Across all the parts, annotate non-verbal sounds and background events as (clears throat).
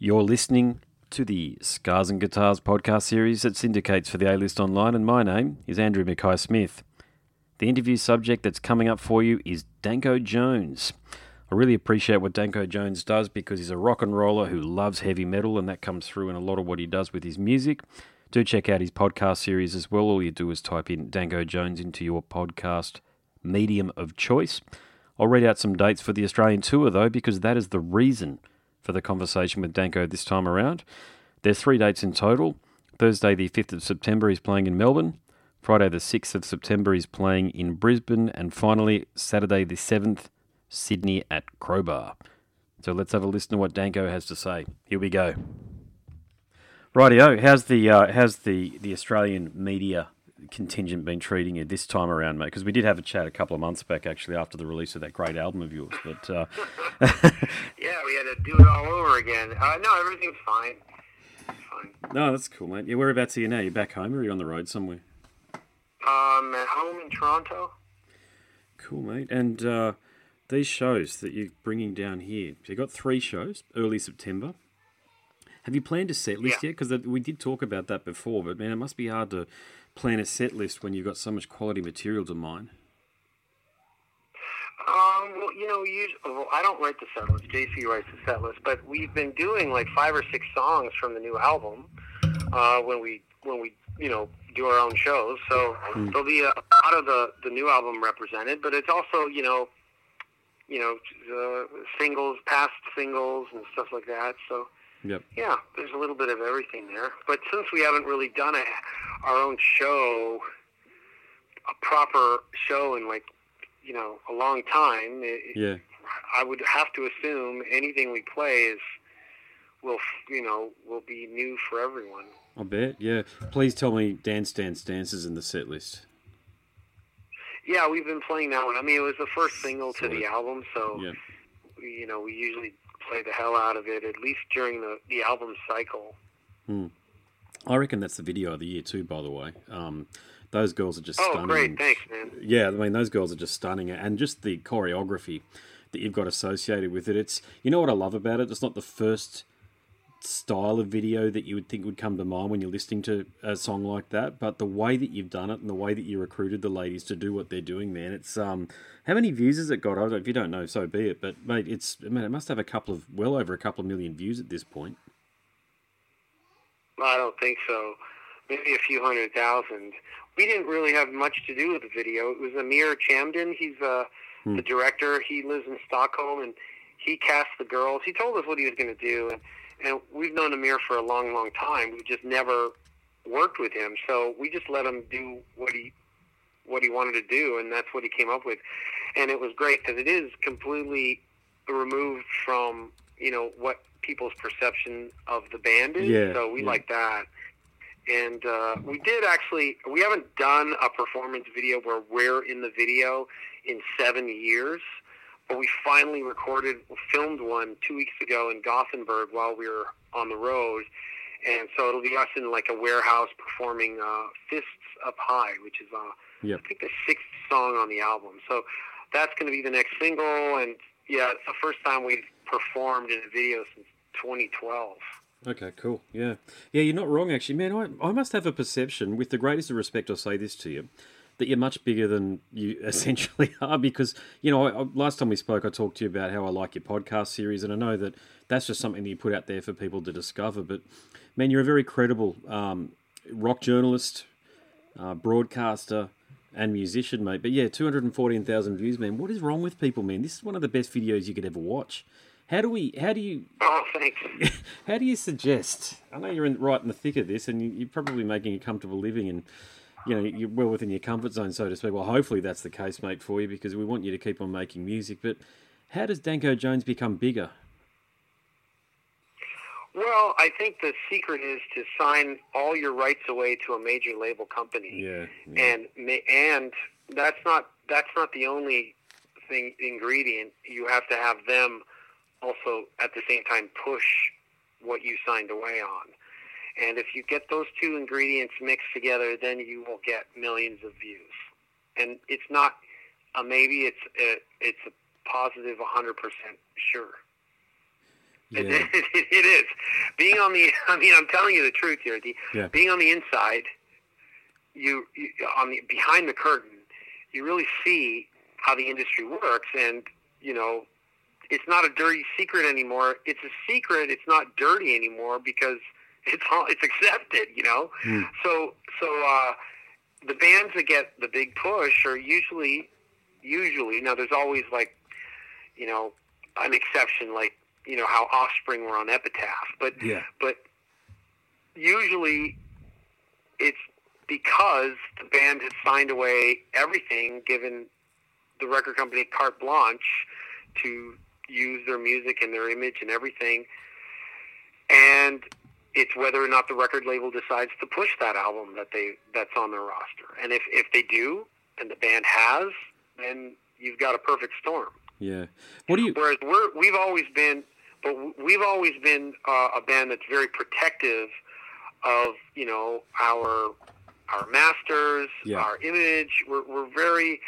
You're listening to the Scars and Guitars podcast series that syndicates for the A List Online, and my name is Andrew Mackay Smith. The interview subject that's coming up for you is Danko Jones. I really appreciate what Danko Jones does because he's a rock and roller who loves heavy metal, and that comes through in a lot of what he does with his music. Do check out his podcast series as well. All you do is type in Danko Jones into your podcast medium of choice. I'll read out some dates for the Australian tour, though, because that is the reason for the conversation with Danko this time around. There's three dates in total. Thursday, the 5th of September, he's playing in Melbourne. Friday, the 6th of September, he's playing in Brisbane. And finally, Saturday, the 7th, Sydney at Crowbar. So let's have a listen to what Danko has to say. Here we go. Rightio, how's the uh, how's the, the Australian media contingent been treating you this time around, mate? Because we did have a chat a couple of months back, actually, after the release of that great album of yours. But uh... (laughs) yeah, we had to do it all over again. Uh, no, everything's fine. fine. No, that's cool, mate. Yeah, whereabouts are you now? You're back home, or are you on the road somewhere? Um, at home in Toronto. Cool, mate. And uh, these shows that you're bringing down here, you got three shows early September. Have you planned a set list Yeah. yet? Because we did talk about that before, but man, it must be hard to plan a set list when you've got so much quality material to mine. Um, well, you know, use, well, I don't write the set list. JC writes the set list, but we've been doing like five or six songs from the new album uh, when we when we you know do our own shows. So there'll be a lot of the the new album represented, but it's also you know you know uh, singles, past singles, and stuff like that. So Yep. yeah, there's a little bit of everything there. But since we haven't really done a, our own show, a proper show in like, you know, a long time, it, Yeah. I would have to assume anything we play is will, you know, will be new for everyone. I bet. Yeah. Please tell me Dance Dance Dances in the set list. Yeah, we've been playing that one. I mean, it was the first single to the album, so Yeah. you know, we usually play the hell out of it at least during the the album cycle. I reckon that's the video of the year too. By the way, um, those girls are just Oh, stunning. great! Thanks, man. Yeah, I mean those girls are just stunning, and just the choreography that you've got associated with it. It's you know what I love about it. It's not the first style of video that you would think would come to mind when you're listening to a song like that, but the way that you've done it and the way that you recruited the ladies to do what they're doing, man, it's um, how many views has it got? I don't, if you don't know, so be it. But mate, it's man, it must have a couple of well over a couple of million views at this point. I don't think so. Maybe a few hundred thousand. We didn't really have much to do with the video. It was Amir Chamdin. He's uh, the director. He lives in Stockholm, and he cast the girls. He told us what he was going to do, and, and we've known Amir for a long, long time. We just never worked with him, so we just let him do what he what he wanted to do, and that's what he came up with. And it was great because it is completely removed from you know what people's perception of the band is. Yeah, so we yeah. like that. And uh, we did actually. We haven't done a performance video where we're in the video in seven years, but we finally recorded, filmed one two weeks ago in Gothenburg while we were on the road. And so it'll be us in like a warehouse performing uh, "Fists Up High," which is uh, Yep. I think the sixth song on the album. So that's going to be the next single, and yeah, it's the first time we've performed in a video since 2012. Okay, cool. Yeah. Yeah, you're not wrong, actually. Man, I, I must have a perception, with the greatest of respect, I'll say this to you, that you're much bigger than you (laughs) essentially are because, you know, I, last time we spoke, I talked to you about how I like your podcast series, and I know that that's just something that you put out there for people to discover. But, man, you're a very credible um, rock journalist, uh, broadcaster, and musician, mate. But yeah, 214,000 views, man. What is wrong with people, man? This is one of the best videos you could ever watch. How do we, how do you, Oh, thanks. (laughs) how do you suggest? I know you're in, right in the thick of this, and you- you're probably making a comfortable living, and you know you're well within your comfort zone, so to speak. Well, hopefully that's the case, mate, for you, because we want you to keep on making music. But how does Danko Jones become bigger? Well, I think the secret is to sign all your rights away to a major label company. Yeah, and and that's not that's not the only thing ingredient. You have to have them also at the same time push what you signed away on. And if you get those two ingredients mixed together, then you will get millions of views. And it's not a maybe; it's a, it's a positive, 100% sure. Yeah. It, (laughs) it, it is. Being on the, (laughs) I mean, I'm telling you the truth here. The, yeah. Being on the inside, you, you on the behind the curtain, you really see how the industry works, and you know, it's not a dirty secret anymore. It's a secret. It's not dirty anymore because it's all it's accepted. You know, mm. so so uh, the bands that get the big push are usually usually now. There's always like you know an exception, like you know how Offspring were on Epitaph, but yeah. but usually it's because the band has signed away everything, given the record company carte blanche to use their music and their image and everything. And it's whether or not the record label decides to push that album that they that's on their roster. And if if they do, and the band has, then you've got a perfect storm. Yeah. What do you? Whereas we're we've always been, but we've always been uh, a band that's very protective of you know our our masters, yeah. our image. We're we're very,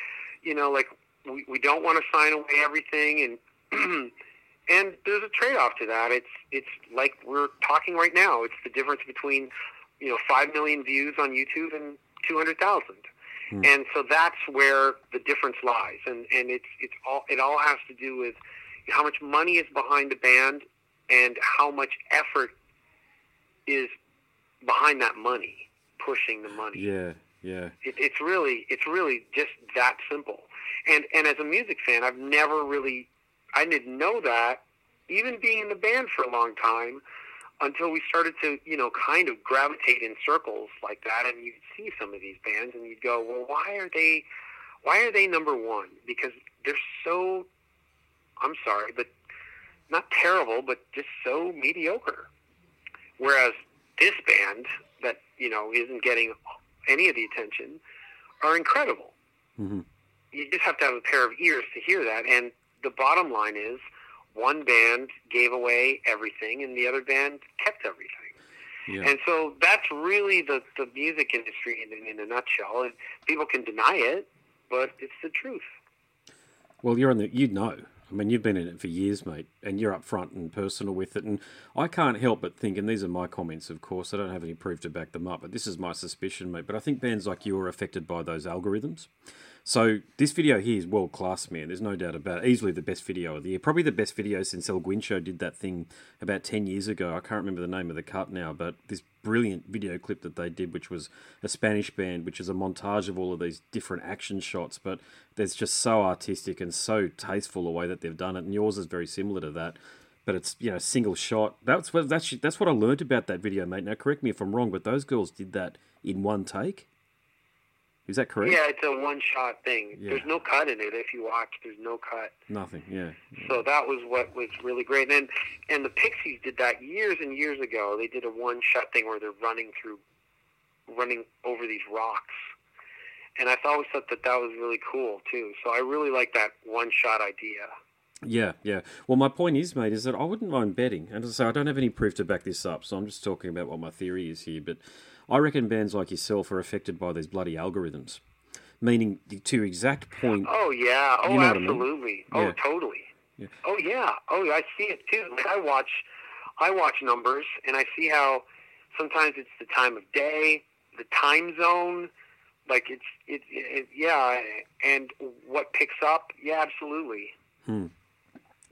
you know, like we we don't want to sign away everything and. (clears throat) and there's a trade-off to that. It's it's like we're talking right now. It's the difference between you know five million views on YouTube and two hundred thousand, Hmm. and so that's where the difference lies. And and it's it's all it all has to do with how much money is behind the band and how much effort is behind that money, pushing the money. Yeah, yeah. It, it's really it's really just that simple. And and as a music fan, I've never really I didn't know that even being in the band for a long time until we started to you know kind of gravitate in circles like that and you'd see some of these bands and you'd go well why are they why are they number one? Because they're so i'm sorry but not terrible but just so mediocre. Whereas this band that you know isn't getting any of the attention are incredible. Mm-hmm. you just have to have a pair of ears to hear that and the bottom line is one band gave away everything and the other band kept everything. Yeah. And so that's really the, the music industry in, in a nutshell. And people can deny it, but it's the truth. Well, you're on the, you know. I mean, you've been in it for years, mate, and you're upfront and personal with it. And I can't help but think, and these are my comments, of course, I don't have any proof to back them up, but this is my suspicion, mate. But I think bands like you are affected by those algorithms. So this video here is world class, man. There's no doubt about it. Easily the best video of the year. Probably the best video since El Guincho did that thing about 10 years ago. I can't remember the name of the cut now, but this brilliant video clip that they did, which was a Spanish band, which is a montage of all of these different action shots, but there's just so artistic and so tasteful the way that they've done it. And yours is very similar to that. But it's you know single shot. That's what that's that's what I learned about that video, mate. Now correct me if I'm wrong, but those girls did that in one take. Is that correct? Yeah, it's a one-shot thing. Yeah. There's no cut in it. If you watch, there's no cut. Nothing. Yeah. yeah. So that was what was really great. And and the Pixies did that years and years ago. They did a one-shot thing where they're running through, running over these rocks, and I always thought that that was really cool too. So I really like that one-shot idea. Yeah, yeah. Well, my point is, mate, is that I wouldn't mind betting, and so I don't have any proof to back this up, so I'm just talking about what my theory is here. But I reckon bands like yourself are affected by these bloody algorithms, meaning the, to exact point. Oh yeah. Oh, You know what I mean? absolutely. Oh, yeah. Oh, totally. Yeah. Oh yeah. Oh, I see it too. Like I watch, I watch numbers, and I see how sometimes it's the time of day, the time zone. Like it's it, it yeah, and what picks up. Yeah, absolutely. Hmm.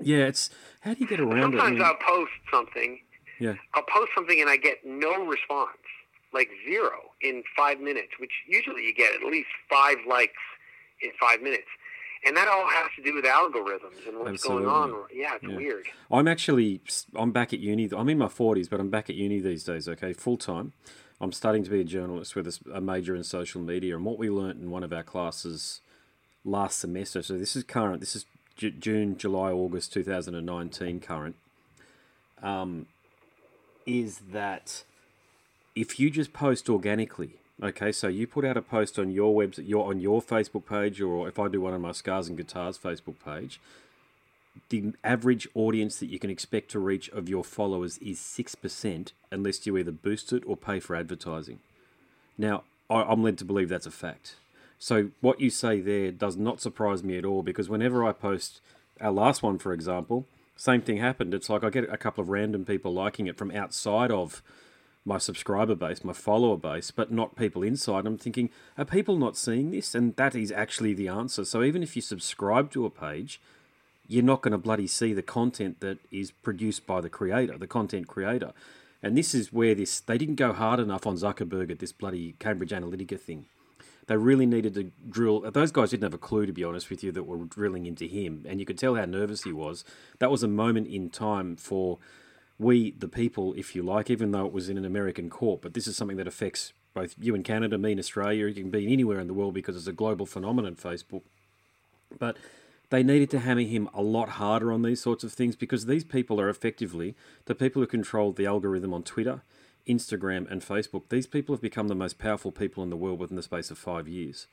Yeah, it's how do you get around it? Sometimes I'll post something. Yeah. I'll post something and I get no response, like zero in five minutes, which usually you get at least five likes in five minutes. And that all has to do with algorithms and what's going on. Yeah, it's Yeah. weird. I'm actually I'm back at uni. I'm in my 40s, but I'm back at uni these days. Okay, full time. I'm starting to be a journalist with a major in social media, and what we learnt in one of our classes last semester. So this is current. This is Ju- June, July, August 2019 current. Um, is that if you just post organically, okay, so you put out a post on your website, your on your Facebook page, or if I do one on my Scars and Guitars Facebook page, the average audience that you can expect to reach of your followers is six percent, unless you either boost it or pay for advertising. Now, I'm led to believe that's a fact. So what you say there does not surprise me at all because whenever I post our last one, for example, Same thing happened. It's like I get a couple of random people liking it from outside of my subscriber base, my follower base, but not people inside. I'm thinking, are people not seeing this? And that is actually the answer. So even if you subscribe to a page, you're not going to bloody see the content that is produced by the creator, the content creator. And this is where this they didn't go hard enough on Zuckerberg at this bloody Cambridge Analytica thing. They really needed to drill. Those guys didn't have a clue, to be honest with you, that were drilling into him, and you could tell how nervous he was. That was a moment in time for we, the people, if you like, even though it was in an American court. But this is something that affects both you in Canada, me in Australia. You can be anywhere in the world because it's a global phenomenon, Facebook. But they needed to hammer him a lot harder on these sorts of things because these people are effectively the people who control the algorithm on Twitter, Instagram, and Facebook. These people have become the most powerful people in the world within the space of five years.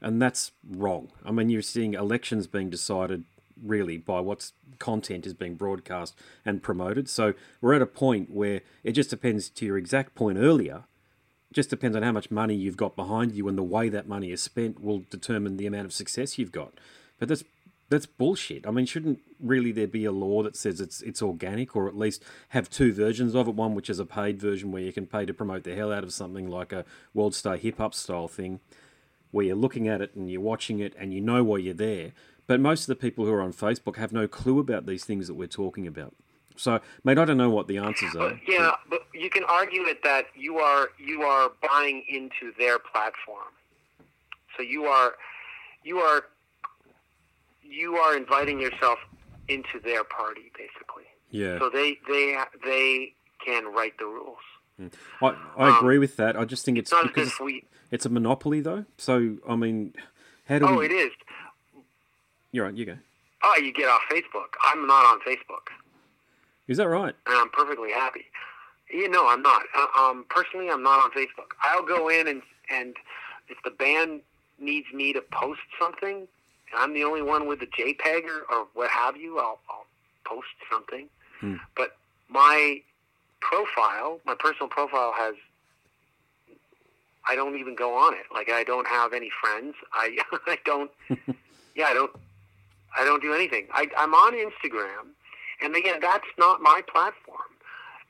And that's wrong. I mean, you're seeing elections being decided really by what's content is being broadcast and promoted. So we're at a point where it just depends to your exact point earlier. It just depends on how much money you've got behind you and the way that money is spent will determine the amount of success you've got. But that's that's bullshit. I mean, shouldn't really there be a law that says it's it's organic, or at least have two versions of it? One which is a paid version where you can pay to promote the hell out of something like a World Star Hip Hop style thing, where you're looking at it and you're watching it and you know why you're there. But most of the people who are on Facebook have no clue about these things that we're talking about. So, mate, I don't know what the answers are. But, yeah, but you can argue it that you are you are buying into their platform. So you are you are you are inviting yourself into their party, basically. Yeah. So they they they can write the rules. Mm. I, I um, agree with that. I just think it's, It's not because we. it's a monopoly, though. So, I mean, how do we Oh, we? it is. You're right. You go. Oh, you get off Facebook. I'm not on Facebook, Is that right? and I'm perfectly happy. You know, I'm not. Uh, Um, personally, I'm not on Facebook. I'll go in and and if the band needs me to post something, and I'm the only one with the JPEG or, or what have you, I'll, I'll post something. Hmm. But my profile, my personal profile has. I don't even go on it. Like I don't have any friends. I (laughs) I don't. (laughs) yeah, I don't. I don't do anything. I, I'm on Instagram, and again, that's not my platform.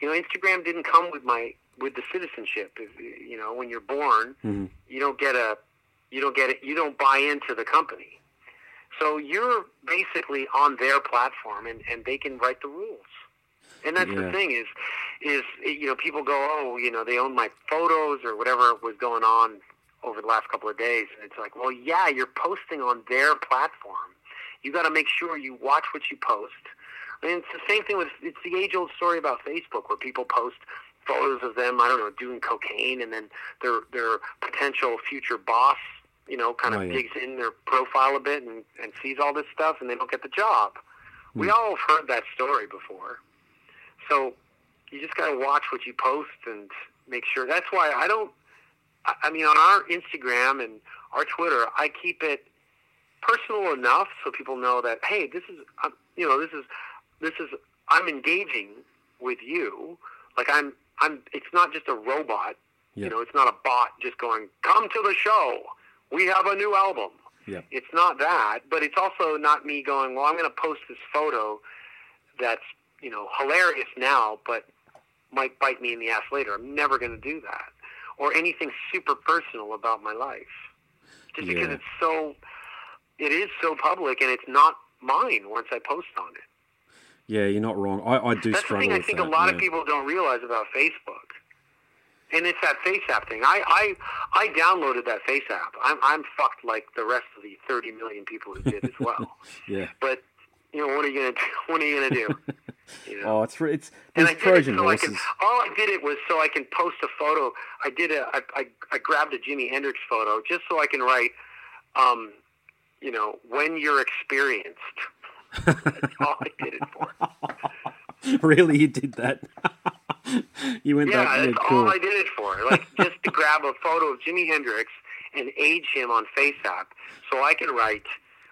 You know, Instagram didn't come with my with the citizenship. If, you know, when you're born, Mhm. you don't get a, you don't get it. You don't buy into the company. So you're basically on their platform, and, and they can write the rules. And that's Yeah. the thing is, is you know people go, oh, you know, they own my photos or whatever was going on over the last couple of days, and it's like, well, yeah, you're posting on their platform. You got to make sure you watch what you post. I mean, it's the same thing with it's the age old story about Facebook where people post photos of them, I don't know, doing cocaine, and then their their potential future boss, you know, kind of Oh, yeah. digs in their profile a bit and, and sees all this stuff, and they don't get the job. We Hmm. all have heard that story before. So you just got to watch what you post and make sure. That's why I don't. I mean, on our Instagram and our Twitter, I keep it personal enough so people know that hey, this is um, you know this is this is I'm engaging with you. Like I'm I'm. It's not just a robot. Yeah. You know, it's not a bot just going come to the show. We have a new album. Yeah. It's not that, but it's also not me going, well, I'm going to post this photo that's, you know, hilarious now, but might bite me in the ass later. I'm never going to do that. Or anything super personal about my life. Just because it's so, it is so public and it's not mine once I post on it. Yeah, you're not wrong. I, I do That's the struggle thing I think that. a lot yeah. of people don't realize about Facebook. And it's that FaceApp thing. I, I I downloaded that FaceApp. I'm I'm fucked like the rest of the 30 million people who did as well. (laughs) Yeah. but you know what are you gonna do? (laughs) What are you gonna do? (laughs) You know? Oh, it's it's and there's I did it Trojan so I horses. can. All I did it was so I can post a photo. I did a. I, I, I grabbed a Jimi Hendrix photo just so I can write, um, you know, when you're experienced. That's all I did it for. (laughs) really, you did that? (laughs) you went Yeah, that yeah, that's cool. all I did it for. Like just to grab a photo of Jimi Hendrix and age him on FaceApp, so I can write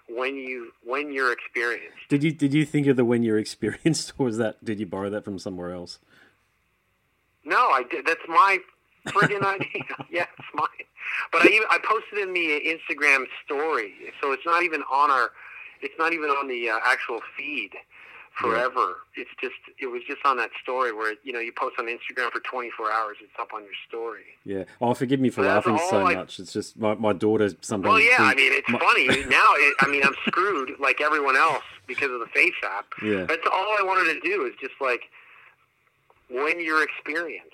when you when you're experienced. Did you did you think of the when you're experienced, (laughs) or was that did you borrow that from somewhere else? No, I did. That's my friggin' (laughs) idea. Yeah, it's mine. But I even I posted in the Instagram story, so it's not even on our. It's not even on the uh, actual feed. forever. It's just it was just on that story where you know you post on Instagram for 24 hours, it's up on your story. Yeah. Oh, forgive me for laughing so I- much. It's just my, my daughter sometimes. Well, yeah, I mean it's my- funny (laughs) now. It, I mean I'm screwed like everyone else because of the Face app. Yeah. That's all I wanted to do is just like when you're experienced,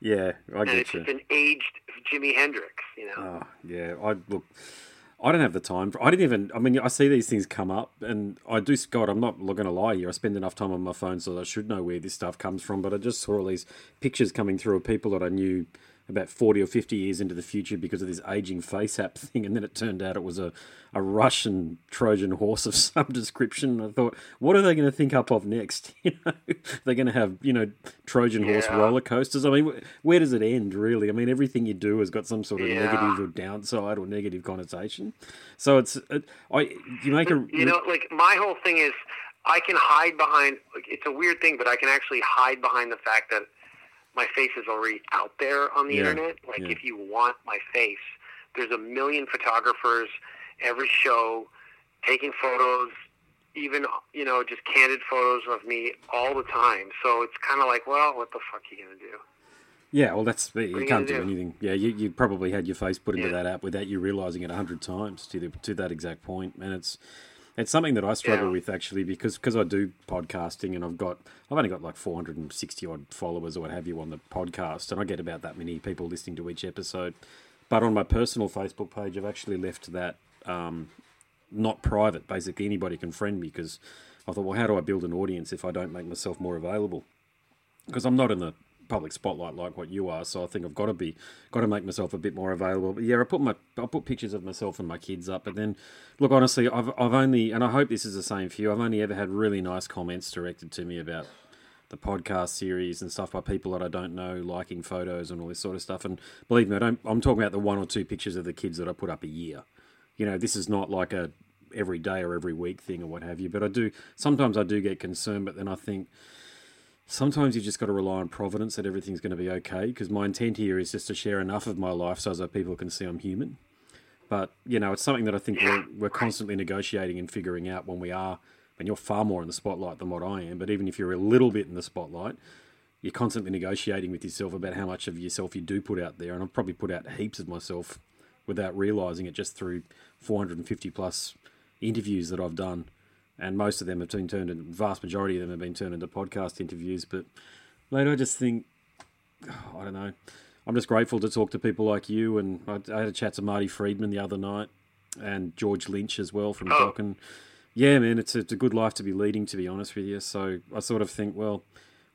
Yeah, I and get it's you. just an aged Jimi Hendrix, you know. Oh, yeah. I look. I don't have the time for. I didn't even. I mean, I see these things come up, and I do. God, I'm not going to lie here. I spend enough time on my phone, so I should know where this stuff comes from. But I just saw all these pictures coming through of people that I knew about 40 or 50 years into the future because of this aging face app thing and then it turned out it was a, a russian trojan horse of (laughs) some description. I thought what are they going to think up of next? (laughs) You know they're going to have you know trojan horse roller coasters. I mean where does it end really? I mean everything you do has got some sort of Yeah. negative or downside or negative connotation. So it's it, i you make a you know, like my whole thing is I can hide behind. It's a weird thing, but I can actually hide behind the fact that my face is already out there on the Yeah, internet. Like yeah. if you want my face, there's a million photographers every show taking photos. Even you know, just candid photos of me all the time. So it's kind of like, well, what the fuck are you gonna do? Yeah, well, that's you you can't do do? anything. Yeah, you, you probably had your face put into Yeah. that app without you realizing it a hundred times to the, to that exact point, and it's it's something that I struggle Yeah. with actually because because I do podcasting and I've got I've only got like four hundred and sixty odd followers or what have you on the podcast, and I get about that many people listening to each episode. But on my personal Facebook page, I've actually left that um, not private. Basically, anybody can friend me because I thought, well, how do I build an audience if I don't make myself more available? because I'm not in the public spotlight like what you are. So I think I've got to be got to make myself a bit more available. But yeah, I put my I put pictures of myself and my kids up. But then, look, honestly, I've I've only and I hope this is the same for you. I've only ever had really nice comments directed to me about the podcast series and stuff by people that I don't know, liking photos and all this sort of stuff. And believe me, I don't. I'm talking about the one or two pictures of the kids that I put up a year. You know, this is not like a every day or every week thing or what have you. But I do sometimes I do get concerned. But then I think sometimes you just got to rely on providence that everything's going to be okay. Because my intent here is just to share enough of my life so that people can see I'm human. But you know, it's something that I think we're, we're constantly negotiating and figuring out when we are. And you're far more in the spotlight than what I am. But even if you're a little bit in the spotlight, you're constantly negotiating with yourself about how much of yourself you do put out there. And I've probably put out heaps of myself without realizing it just through 450 plus interviews that I've done. And most of them have been turned into, vast majority of them have been turned into podcast interviews. But, mate, I just think, I don't know. I'm just grateful to talk to people like you. And I, I had a chat to Marty Friedman the other night and George Lynch as well from Oh. Doc. And yeah, man, it's a, it's a good life to be leading, to be honest with you. So I sort of think, well,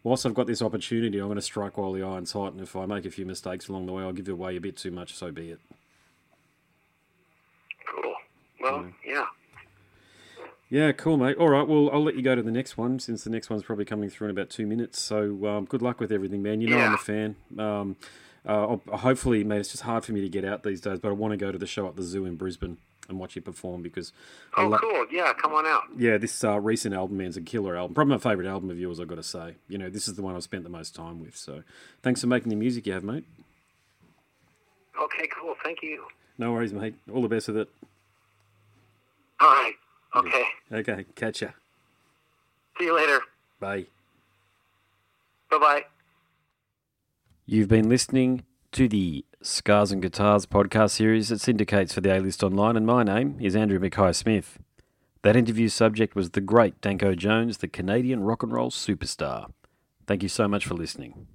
whilst I've got this opportunity, I'm going to strike while the iron's hot. And if I make a few mistakes along the way, I'll give away a bit too much, so be it. Cool. Well. Yeah, cool, mate. All right, well, I'll let you go to the next one since the next one's probably coming through in about two minutes. So um, good luck with everything, man. You know I'm a fan. Um, uh, hopefully, mate, it's just hard for me to get out these days, but I want to go to the show at the zoo in Brisbane and watch you perform because Oh, lo- cool. Yeah, come on out. yeah, this uh, recent album, man's a killer album. Probably my favourite album of yours, I've got to say. You know, this is the one I've spent the most time with. So thanks for making the music you have, mate. Okay, cool. Thank you. No worries, mate. All the best with it. All right. Okay. Okay, catch ya. See you later. Bye. Bye bye. You've been listening to the Scars and Guitars podcast series that syndicates for the A List Online, and my name is Andrew Mackay Smith. That interview subject was the great Danko Jones, the Canadian rock and roll superstar. Thank you so much for listening.